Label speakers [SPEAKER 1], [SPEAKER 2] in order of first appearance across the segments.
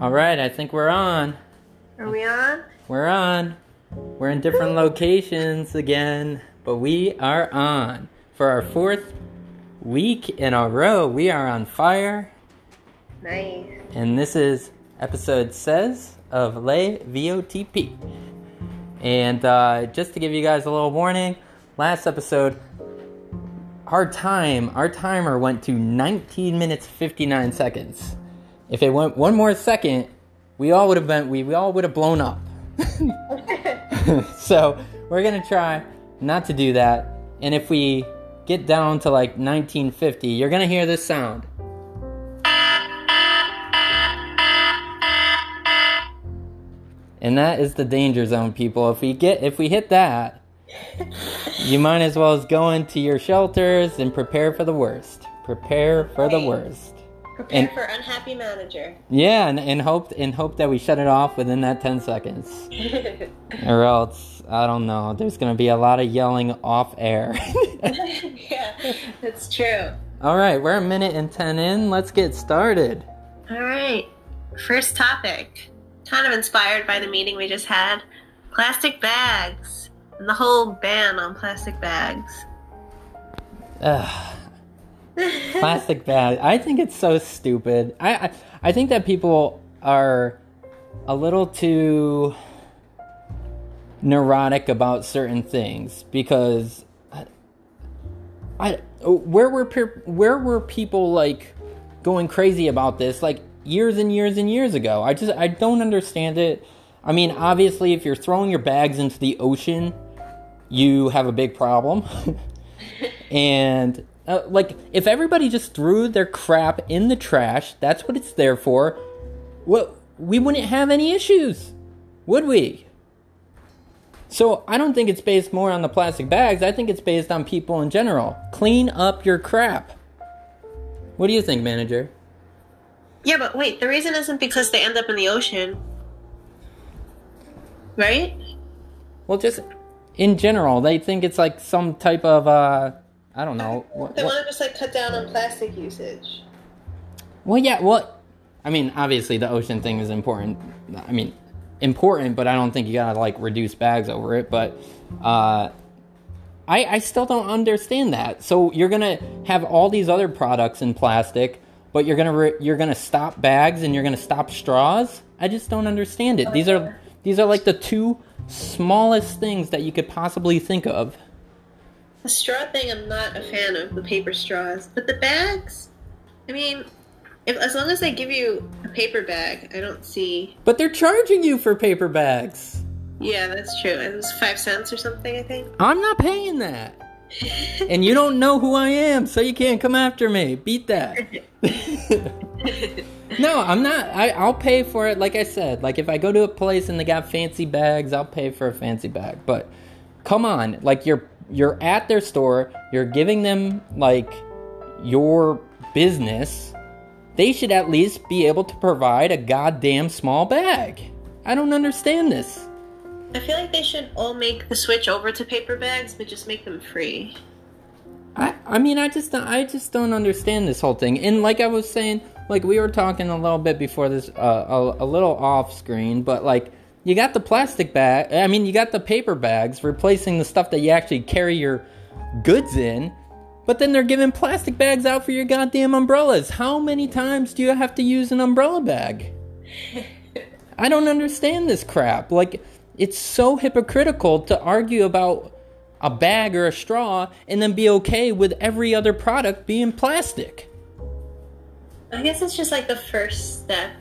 [SPEAKER 1] All right, I think we're on.
[SPEAKER 2] Are we on?
[SPEAKER 1] We're on. We're in different locations again, but we are on. For our fourth week in a row, we are on fire.
[SPEAKER 2] Nice.
[SPEAKER 1] And this is episode says of Le VOTP. And uh, just to give you guys a little warning, last episode, our time, our timer went to 19 minutes 59 seconds. If it went one more second, we all would have been we, we all would have blown up. so we're gonna try not to do that. And if we get down to like 1950, you're gonna hear this sound. And that is the danger zone, people. If we get if we hit that, you might as well as go into your shelters and prepare for the worst. Prepare for the worst.
[SPEAKER 2] Prepare
[SPEAKER 1] And-
[SPEAKER 2] for unhappy manager.
[SPEAKER 1] Yeah, and, and hope and hope that we shut it off within that ten seconds. Or else, I don't know. There's gonna be a lot of yelling off air.
[SPEAKER 2] yeah, that's true.
[SPEAKER 1] All right, we're a minute and ten in. Let's get started.
[SPEAKER 2] All right. First topic. Kind of inspired by the meeting we just had. Plastic bags. And the whole ban on plastic bags.
[SPEAKER 1] Ugh, plastic bag. I think it's so stupid. I, I I think that people are a little too neurotic about certain things because I, I where were where were people like going crazy about this like years and years and years ago. I just I don't understand it. I mean, obviously if you're throwing your bags into the ocean, you have a big problem. and uh, like if everybody just threw their crap in the trash, that's what it's there for. Well, we wouldn't have any issues, would we? So I don't think it's based more on the plastic bags. I think it's based on people in general. Clean up your crap. What do you think, manager?
[SPEAKER 2] Yeah, but wait, the reason isn't because they end up in the ocean. Right?
[SPEAKER 1] Well, just in general, they think it's like some type of uh, I don't know. What,
[SPEAKER 2] They
[SPEAKER 1] what-
[SPEAKER 2] want to just like cut down on plastic usage.
[SPEAKER 1] Well, yeah. Well, I mean, obviously the ocean thing is important. I mean, important, but I don't think you gotta like reduce bags over it. But uh, I I still don't understand that. So you're gonna have all these other products in plastic, but you're gonna re- you're gonna stop bags and you're gonna stop straws. I just don't understand it. These are these are like the two smallest things that you could possibly think of.
[SPEAKER 2] The straw thing, I'm not a fan of the paper straws, but the bags. I mean, if as long as they give you a paper bag, I don't see.
[SPEAKER 1] But they're charging you for paper bags.
[SPEAKER 2] Yeah, that's true. It was five cents or something, I think.
[SPEAKER 1] I'm not paying that. and you don't know who I am, so you can't come after me. Beat that. no, I'm not. I, I'll pay for it. Like I said, like if I go to a place and they got fancy bags, I'll pay for a fancy bag. But come on, like you're you're at their store, you're giving them like your business. They should at least be able to provide a goddamn small bag. I don't understand this.
[SPEAKER 2] I feel like they should all make the switch over to paper bags, but just make them free.
[SPEAKER 1] I, I mean, I just I just don't understand this whole thing. And like I was saying, like we were talking a little bit before this, uh, a, a little off screen, but like you got the plastic bag. I mean, you got the paper bags replacing the stuff that you actually carry your goods in. But then they're giving plastic bags out for your goddamn umbrellas. How many times do you have to use an umbrella bag? I don't understand this crap. Like, it's so hypocritical to argue about a bag or a straw and then be okay with every other product being plastic.
[SPEAKER 2] I guess it's just like the first step.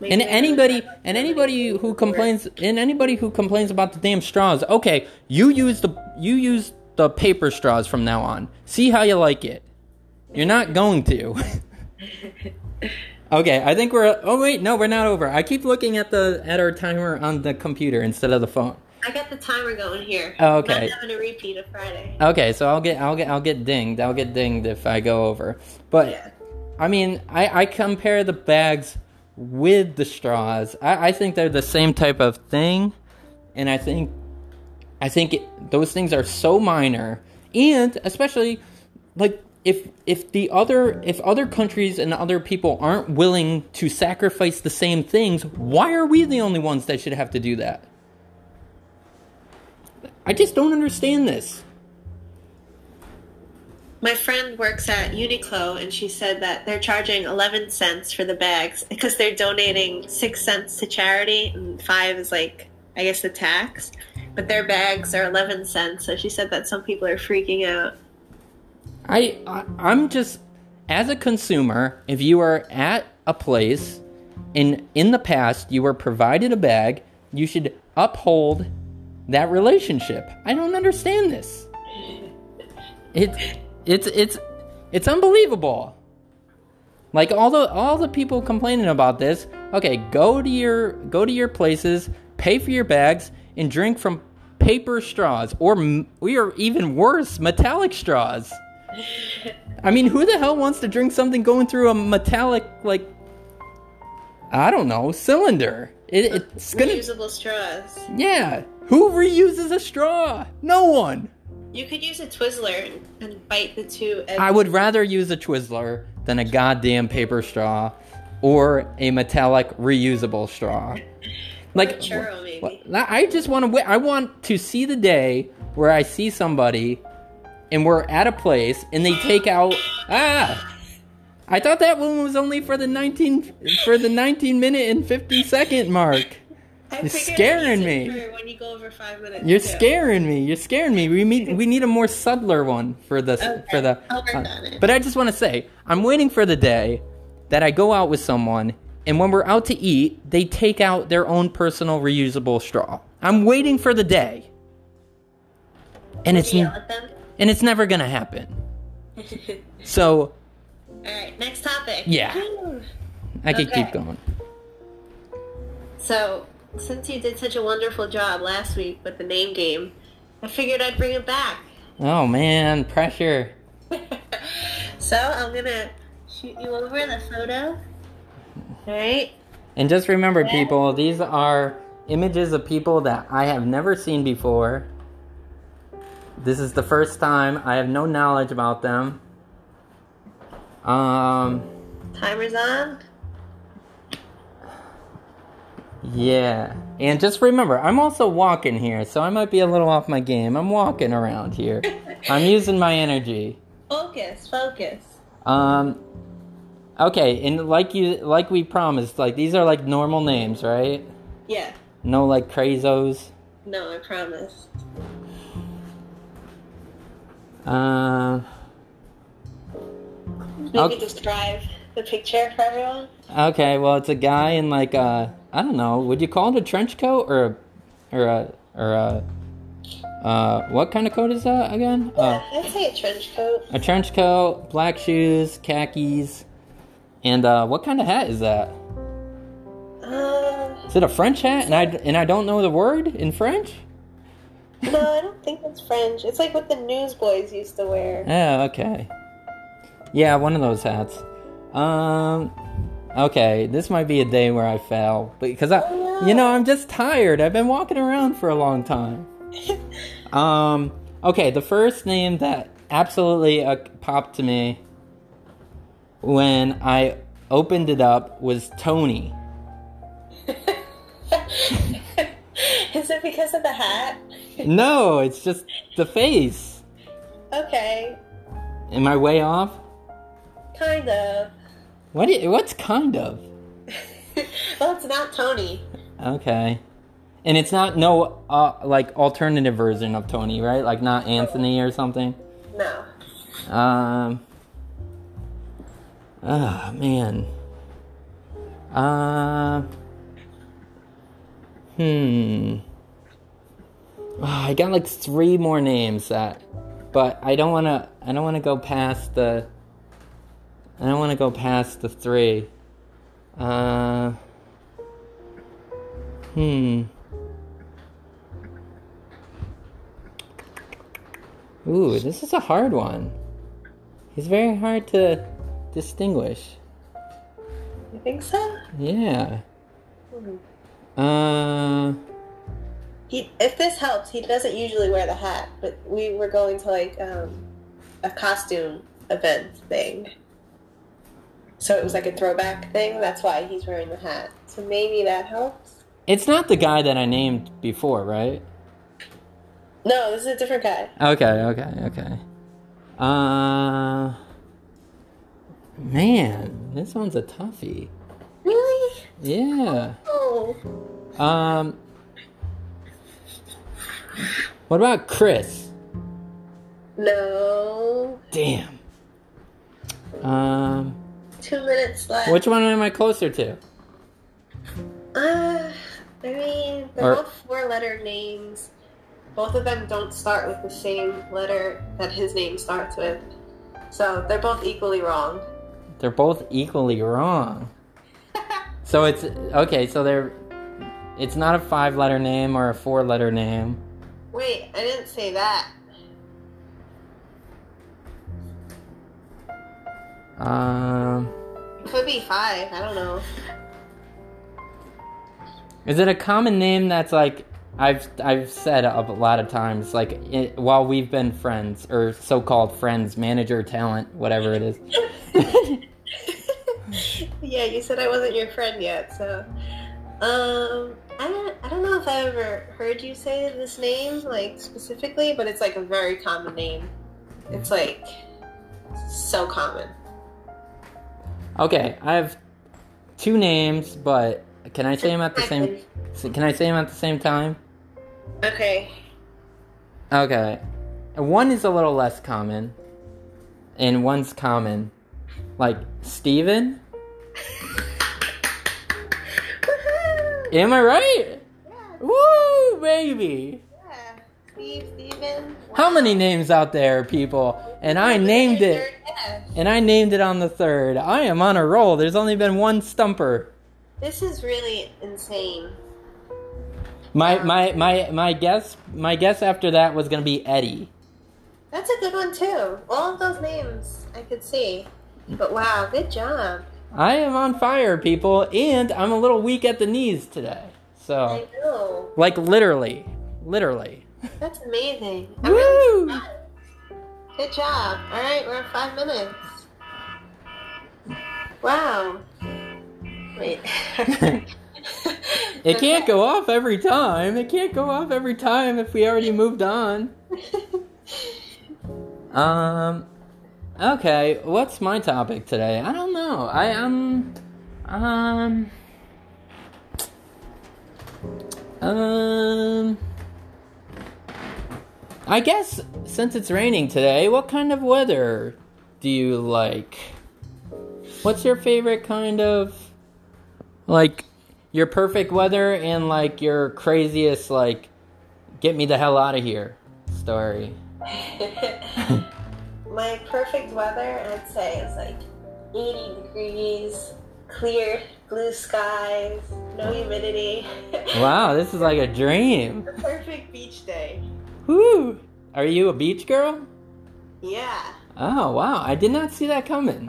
[SPEAKER 1] And anybody and anybody who complains and anybody who complains about the damn straws, okay, you use the you use the paper straws from now on. See how you like it. You're not going to. okay, I think we're Oh wait, no, we're not over. I keep looking at the at our timer on the computer instead of the phone.
[SPEAKER 2] I got the timer going here.
[SPEAKER 1] Oh, okay.
[SPEAKER 2] Having a repeat of Friday.
[SPEAKER 1] Okay, so I'll get I'll get I'll get dinged. I'll get dinged if I go over. But
[SPEAKER 2] Yeah.
[SPEAKER 1] I mean, I, I compare the bags with the straws. I, I think they're the same type of thing, and I think I think it, those things are so minor, and especially like if if the other if other countries and other people aren't willing to sacrifice the same things, why are we the only ones that should have to do that? I just don't understand this.
[SPEAKER 2] My friend works at Uniqlo, and she said that they're charging 11 cents for the bags because they're donating 6 cents to charity, and 5 is like, I guess, the tax. But their bags are 11 cents, so she said that some people are freaking out.
[SPEAKER 1] I, I I'm just as a consumer, if you are at a place and in the past you were provided a bag, you should uphold that relationship. I don't understand this. It's it's it's it's unbelievable. Like all the all the people complaining about this, okay, go to your go to your places, pay for your bags, and drink from paper straws, or we are even worse, metallic straws. I mean, who the hell wants to drink something going through a metallic like I don't know cylinder? It, it's gonna
[SPEAKER 2] Reusable straws.
[SPEAKER 1] yeah. Who reuses a straw? No one.
[SPEAKER 2] You could use a Twizzler and, bite the two ends.
[SPEAKER 1] I would rather use a Twizzler than a goddamn paper straw or a metallic reusable straw. Like,
[SPEAKER 2] churro, maybe.
[SPEAKER 1] I just want to. I want to see the day where I see somebody, and we're at a place, and they take out. Ah, I thought that one was only for the nineteen for the nineteen minute and fifty second mark.
[SPEAKER 2] I
[SPEAKER 1] You're scaring me.
[SPEAKER 2] When you go over five minutes.
[SPEAKER 1] You're
[SPEAKER 2] too.
[SPEAKER 1] scaring me. You're scaring me. We need we need a more subtler one for the
[SPEAKER 2] Okay,
[SPEAKER 1] for the. Uh. But I just want to say, I'm waiting for the day that I go out with someone, and when we're out to eat, they take out their own personal reusable straw. I'm waiting for the day, and it's
[SPEAKER 2] Yell at them.
[SPEAKER 1] and it's never gonna happen. So
[SPEAKER 2] All right, next topic.
[SPEAKER 1] Yeah.
[SPEAKER 2] Woo.
[SPEAKER 1] I could
[SPEAKER 2] Okay.
[SPEAKER 1] keep going.
[SPEAKER 2] So, since you did such a wonderful job last week with the name game, I figured I'd bring it back.
[SPEAKER 1] Oh man, pressure.
[SPEAKER 2] so, I'm gonna shoot you over the photo. Alright?
[SPEAKER 1] And just remember, people, these are images of people that I have never seen before. This is the first time. I have no knowledge about them. Um,
[SPEAKER 2] Timer's on.
[SPEAKER 1] Yeah. And just remember, I'm also walking here, so I might be a little off my game. I'm walking around here. I'm using my energy.
[SPEAKER 2] Focus, focus.
[SPEAKER 1] Um, okay, and like you, like we promised, like these are like normal names, right?
[SPEAKER 2] Yeah.
[SPEAKER 1] No like crazos.
[SPEAKER 2] No, I promise.
[SPEAKER 1] Uh,
[SPEAKER 2] Maybe
[SPEAKER 1] Okay.
[SPEAKER 2] describe the picture for everyone.
[SPEAKER 1] okay, well, it's a guy in like a, I don't know, would you call it a trench coat or a, or a, or a, uh, what kind of coat is that again? Uh,
[SPEAKER 2] Yeah, I'd say a trench coat.
[SPEAKER 1] a trench coat, black shoes, khakis, and uh, what kind of hat is that?
[SPEAKER 2] Uh,
[SPEAKER 1] Is it a French hat? And I and I don't know the word in French.
[SPEAKER 2] no, I don't think it's French. It's like what the newsboys used to wear.
[SPEAKER 1] Yeah, okay. Yeah, one of those hats. Um, okay, this might be a day where I fail because I,
[SPEAKER 2] Oh, no.
[SPEAKER 1] you know, I'm just tired. I've been walking around for a long time. Um, okay, the first name that absolutely uh, popped to me when I opened it up was Tony.
[SPEAKER 2] Is it because of the hat?
[SPEAKER 1] No, it's just the face.
[SPEAKER 2] Okay,
[SPEAKER 1] Am I way off?
[SPEAKER 2] Kind of.
[SPEAKER 1] What? you- what's kind of?
[SPEAKER 2] well, it's not Tony.
[SPEAKER 1] Okay. And it's not no uh, like alternative version of Tony, right? Like not Anthony or something.
[SPEAKER 2] No.
[SPEAKER 1] Um. Ah man. Uh. Hmm. Ah, I got like three more names that, but I don't want to. I don't want to go past the. I don't want to go past the three. Uh. Hmm. Ooh, this is a hard one. He's very hard to distinguish.
[SPEAKER 2] You think so?
[SPEAKER 1] Yeah.
[SPEAKER 2] Hmm.
[SPEAKER 1] Uh.
[SPEAKER 2] He, if this helps, he doesn't usually wear the hat, but we were going to like um, a costume event thing. So it was like a throwback thing. That's why he's wearing the hat. So maybe that helps.
[SPEAKER 1] It's not the guy that I named before, right?
[SPEAKER 2] No, this is a different guy.
[SPEAKER 1] Okay, okay, okay. Uh, man, this one's a toughie.
[SPEAKER 2] Really?
[SPEAKER 1] Yeah.
[SPEAKER 2] Oh.
[SPEAKER 1] Um, what about Chris?
[SPEAKER 2] No.
[SPEAKER 1] Damn. Um,
[SPEAKER 2] Two minutes left.
[SPEAKER 1] which one am I closer to?
[SPEAKER 2] Uh, I mean, they're
[SPEAKER 1] Or-
[SPEAKER 2] both four-letter names. Both of them don't start with the same letter that his name starts with. So they're both equally wrong.
[SPEAKER 1] They're both equally wrong. So it's okay. So they're. It's not a five-letter name or a four-letter name.
[SPEAKER 2] Wait, I didn't say that.
[SPEAKER 1] Um,
[SPEAKER 2] could be five. I don't know.
[SPEAKER 1] is it a common name that's like I've I've said a lot of times, like it, while we've been friends or so-called friends, manager, talent, whatever it is.
[SPEAKER 2] yeah, you said I wasn't your friend yet, so um I don't I don't know if I ever heard you say this name like specifically, but it's like a very common name. It's like so common.
[SPEAKER 1] Okay, I have two names, but can I say them at the same? Can I say them at the same time?
[SPEAKER 2] Okay.
[SPEAKER 1] Okay, one is a little less common, and one's common, like Steven. Am I right?
[SPEAKER 2] Yeah,
[SPEAKER 1] Woo, baby!
[SPEAKER 2] yeah. Steve, Steven.
[SPEAKER 1] How many names out there, people? And I named it. And I named it on the third. I am on a roll. There's only been one stumper.
[SPEAKER 2] This is really insane.
[SPEAKER 1] My um, my my my guess my guess after that was gonna be Eddie.
[SPEAKER 2] That's a good one too. All of those names I could see. But wow, good job.
[SPEAKER 1] I am on fire, people, and I'm a little weak at the knees today. So I
[SPEAKER 2] know.
[SPEAKER 1] like literally, literally.
[SPEAKER 2] That's amazing.
[SPEAKER 1] Woo!
[SPEAKER 2] Good job. All right, we're at five minutes. Wow. Wait.
[SPEAKER 1] It can't go off every time. It can't go off every time if we already moved on. Um. Okay, what's my topic today? I don't know. I am. Um. Um. I guess since it's raining today, what kind of weather do you like? What's your favorite kind of like your perfect weather and like your craziest like get me the hell out of here story?
[SPEAKER 2] My perfect weather, I'd say, is like 80 degrees, clear blue skies, no humidity.
[SPEAKER 1] Wow, this is like a dream.
[SPEAKER 2] The perfect beach day.
[SPEAKER 1] Woo! Are you a beach girl?
[SPEAKER 2] Yeah,
[SPEAKER 1] Oh wow, I did not see that coming.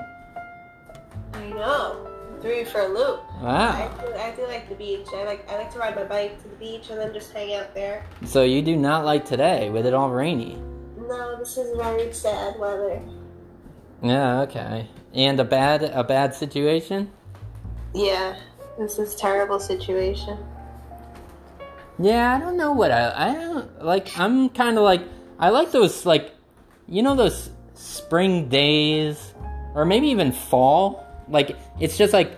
[SPEAKER 2] I know. Threw you for a loop. I
[SPEAKER 1] Wow.
[SPEAKER 2] do, I do like the beach. I like I like to ride my bike to the beach and then just hang out there.
[SPEAKER 1] So you do not like today with it all rainy.
[SPEAKER 2] No, this is very sad weather.
[SPEAKER 1] Yeah, okay. And a bad a bad situation?
[SPEAKER 2] Yeah, this is terrible situation.
[SPEAKER 1] Yeah, I don't know what I I don't like I'm kind of like I like those like you know those spring days or maybe even fall like it's just like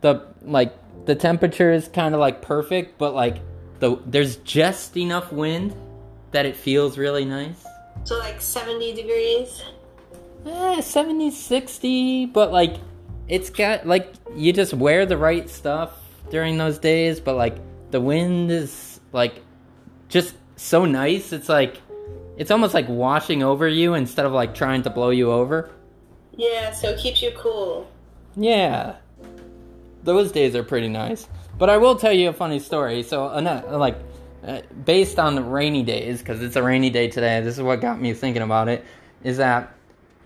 [SPEAKER 1] the like the temperature is kind of like perfect but like the there's just enough wind that it feels really nice.
[SPEAKER 2] So like 70 degrees.
[SPEAKER 1] Eh, 70 60 but like it's got like you just wear the right stuff during those days but like the wind is like just so nice it's like it's almost like washing over you instead of like trying to blow you over.
[SPEAKER 2] Yeah, so it keeps you cool.
[SPEAKER 1] yeah. Those days are pretty nice. But i will tell you a funny story. So uh, like uh, based on the rainy days because it's a rainy day today this is what got me thinking about it is that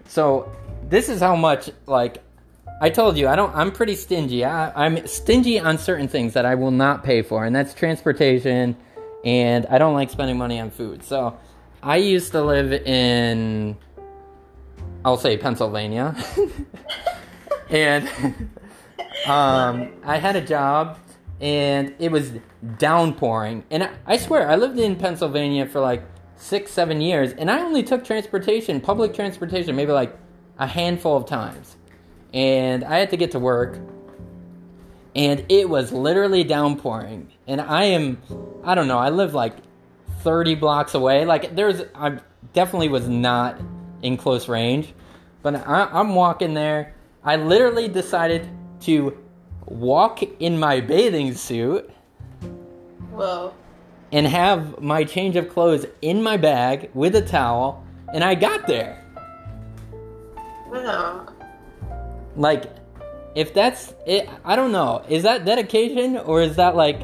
[SPEAKER 1] so this is how much like i told you i don't i'm pretty stingy I, i'm stingy on certain things that i will not pay for and that's transportation and i don't like spending money on food so i used to live in I'll say Pennsylvania. and um, I had a job and it was downpouring. And I, I swear, I lived in Pennsylvania for like six, seven years, and I only took transportation, public transportation, maybe like a handful of times. And I had to get to work, and it was literally downpouring. And I am, I don't know, I live like 30 blocks away. Like, there's, I definitely was not in close range, but I, I'm walking there. I literally decided to walk in my bathing suit
[SPEAKER 2] Whoa.
[SPEAKER 1] and have my change of clothes in my bag with a towel, and I got there.
[SPEAKER 2] Wow.
[SPEAKER 1] Like, if that's it, I don't know. Is that dedication or is that like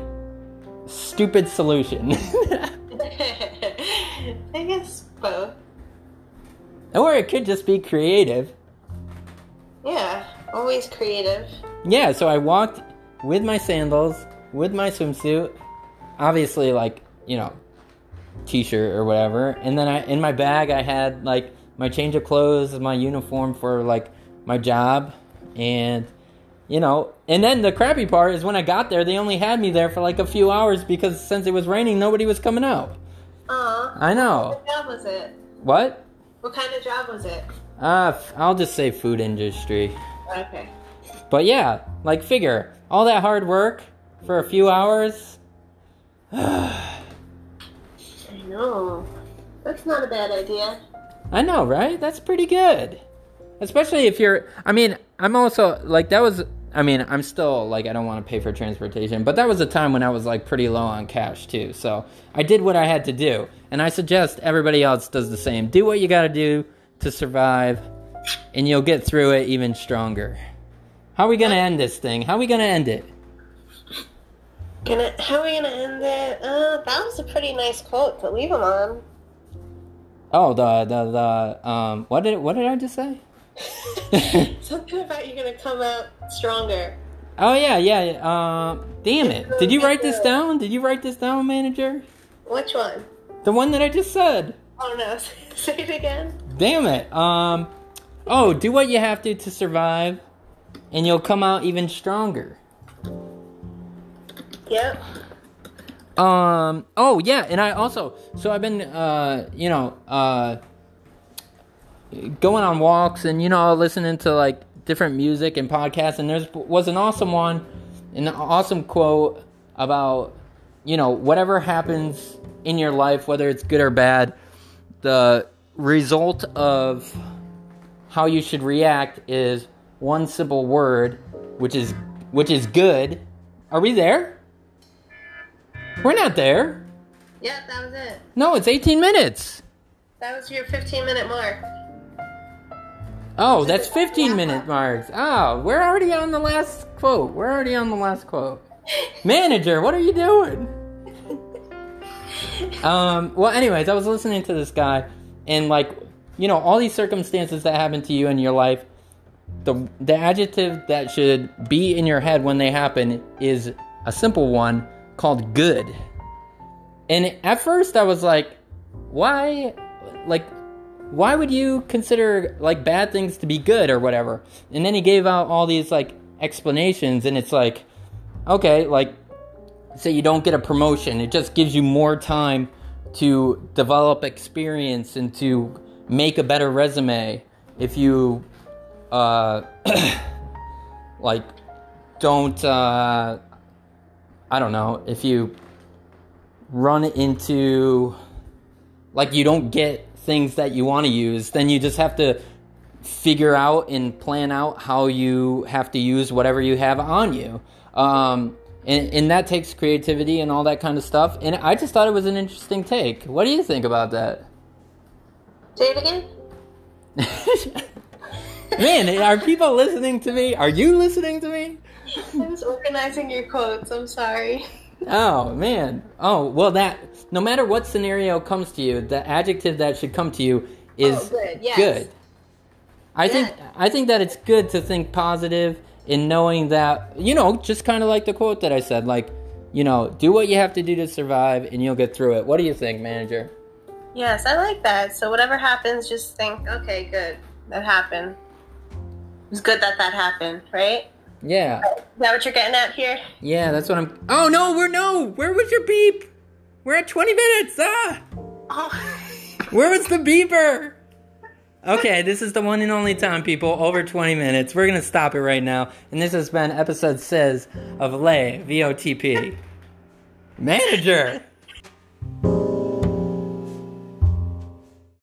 [SPEAKER 1] stupid solution?
[SPEAKER 2] I guess both.
[SPEAKER 1] or it could just be creative.
[SPEAKER 2] Yeah, always creative.
[SPEAKER 1] Yeah, so I walked with my sandals, with my swimsuit, obviously like, you know, t-shirt or whatever, and then I in my bag I had like my change of clothes, my uniform for like my job and you know, and then the crappy part is when I got there, they only had me there for like a few hours because since it was raining, nobody was coming out.
[SPEAKER 2] Aw.
[SPEAKER 1] I know.
[SPEAKER 2] What job was it?
[SPEAKER 1] What?
[SPEAKER 2] What kind of job was it?
[SPEAKER 1] Uh, I'll just say food industry.
[SPEAKER 2] Okay.
[SPEAKER 1] But yeah, like figure all that hard work for a few hours.
[SPEAKER 2] I know. That's not a bad idea.
[SPEAKER 1] I know, right? That's pretty good. Especially if you're I mean, I'm also like that was I mean, I'm still like I don't want to pay for transportation, but that was a time when I was like pretty low on cash too. So, I did what I had to do, and I suggest everybody else does the same. Do what you got to do to survive, and you'll get through it even stronger. How are we going to end this thing? How are we going to end it?
[SPEAKER 2] Gonna, how are we gonna end it? Uh, that was a pretty nice quote to leave him on.
[SPEAKER 1] Oh, the the the um what did what did I just say?
[SPEAKER 2] Something about you're gonna come out stronger.
[SPEAKER 1] Oh yeah, yeah. yeah, Uh, damn it! Did you write this down? Did you write this down, manager?
[SPEAKER 2] Which one?
[SPEAKER 1] The one that I just said.
[SPEAKER 2] Oh no, say it again.
[SPEAKER 1] Damn it. Um. Oh, do what you have to to survive, and you'll come out even stronger.
[SPEAKER 2] Yep.
[SPEAKER 1] Um. Oh yeah, and I also so I've been uh you know uh going on walks and you know listening to like different music and podcasts and there's was an awesome one, an awesome quote about you know whatever happens in your life whether it's good or bad, the result of how you should react is one simple word, which is which is good. Are we there? We're not there.
[SPEAKER 2] yeah that was it.
[SPEAKER 1] No, it's 18 minutes.
[SPEAKER 2] That was your 15 minute mark.
[SPEAKER 1] Oh, that's 15 minute marks. Oh, we're already on the last quote. We're already on the last quote. Manager, what are you doing? Um, well, anyways, I was listening to this guy, and like, you know, all these circumstances that happen to you in your life, the the adjective that should be in your head when they happen is a simple one called good. And at first, I was like, why, like, why would you consider like bad things to be good or whatever? And then he gave out all these like explanations, and it's like, okay, like, say you don't get a promotion, it just gives you more time to develop experience and to make a better resume. If you, uh, like, don't, uh, I don't know, if you run into, like, you don't get things that you want to use, then you just have to figure out and plan out how you have to use whatever you have on you. Um, and, and that takes creativity and all that kind of stuff. And I just thought it was an interesting take. What do you think about that?
[SPEAKER 2] Say it again.
[SPEAKER 1] Man, are people listening to me? Are you listening to me?
[SPEAKER 2] I was organizing your quotes. I'm sorry.
[SPEAKER 1] Oh man. Oh well, that no matter what scenario comes to you, the adjective that should come to you oh, is
[SPEAKER 2] Oh, good, yes.
[SPEAKER 1] good. I think I think that it's good to think positive in knowing that you know, just kind of like the quote that I said, like you know, do what you have to do to survive, and you'll get through it. What do you think, manager?
[SPEAKER 2] Yes, I like that. So whatever happens, just think, okay, good. that happened. It's good that that happened, right?
[SPEAKER 1] Yeah.
[SPEAKER 2] Is that what you're getting at here?
[SPEAKER 1] Yeah, that's what I'm. Oh no, we're no. Where was your beep? We're at 20 minutes. Ah,
[SPEAKER 2] Oh,
[SPEAKER 1] where was the beeper? Okay, this is the one and only time, people. Over 20 minutes. We're gonna stop it right now. And this has been episode six of Lay VOTP. Manager.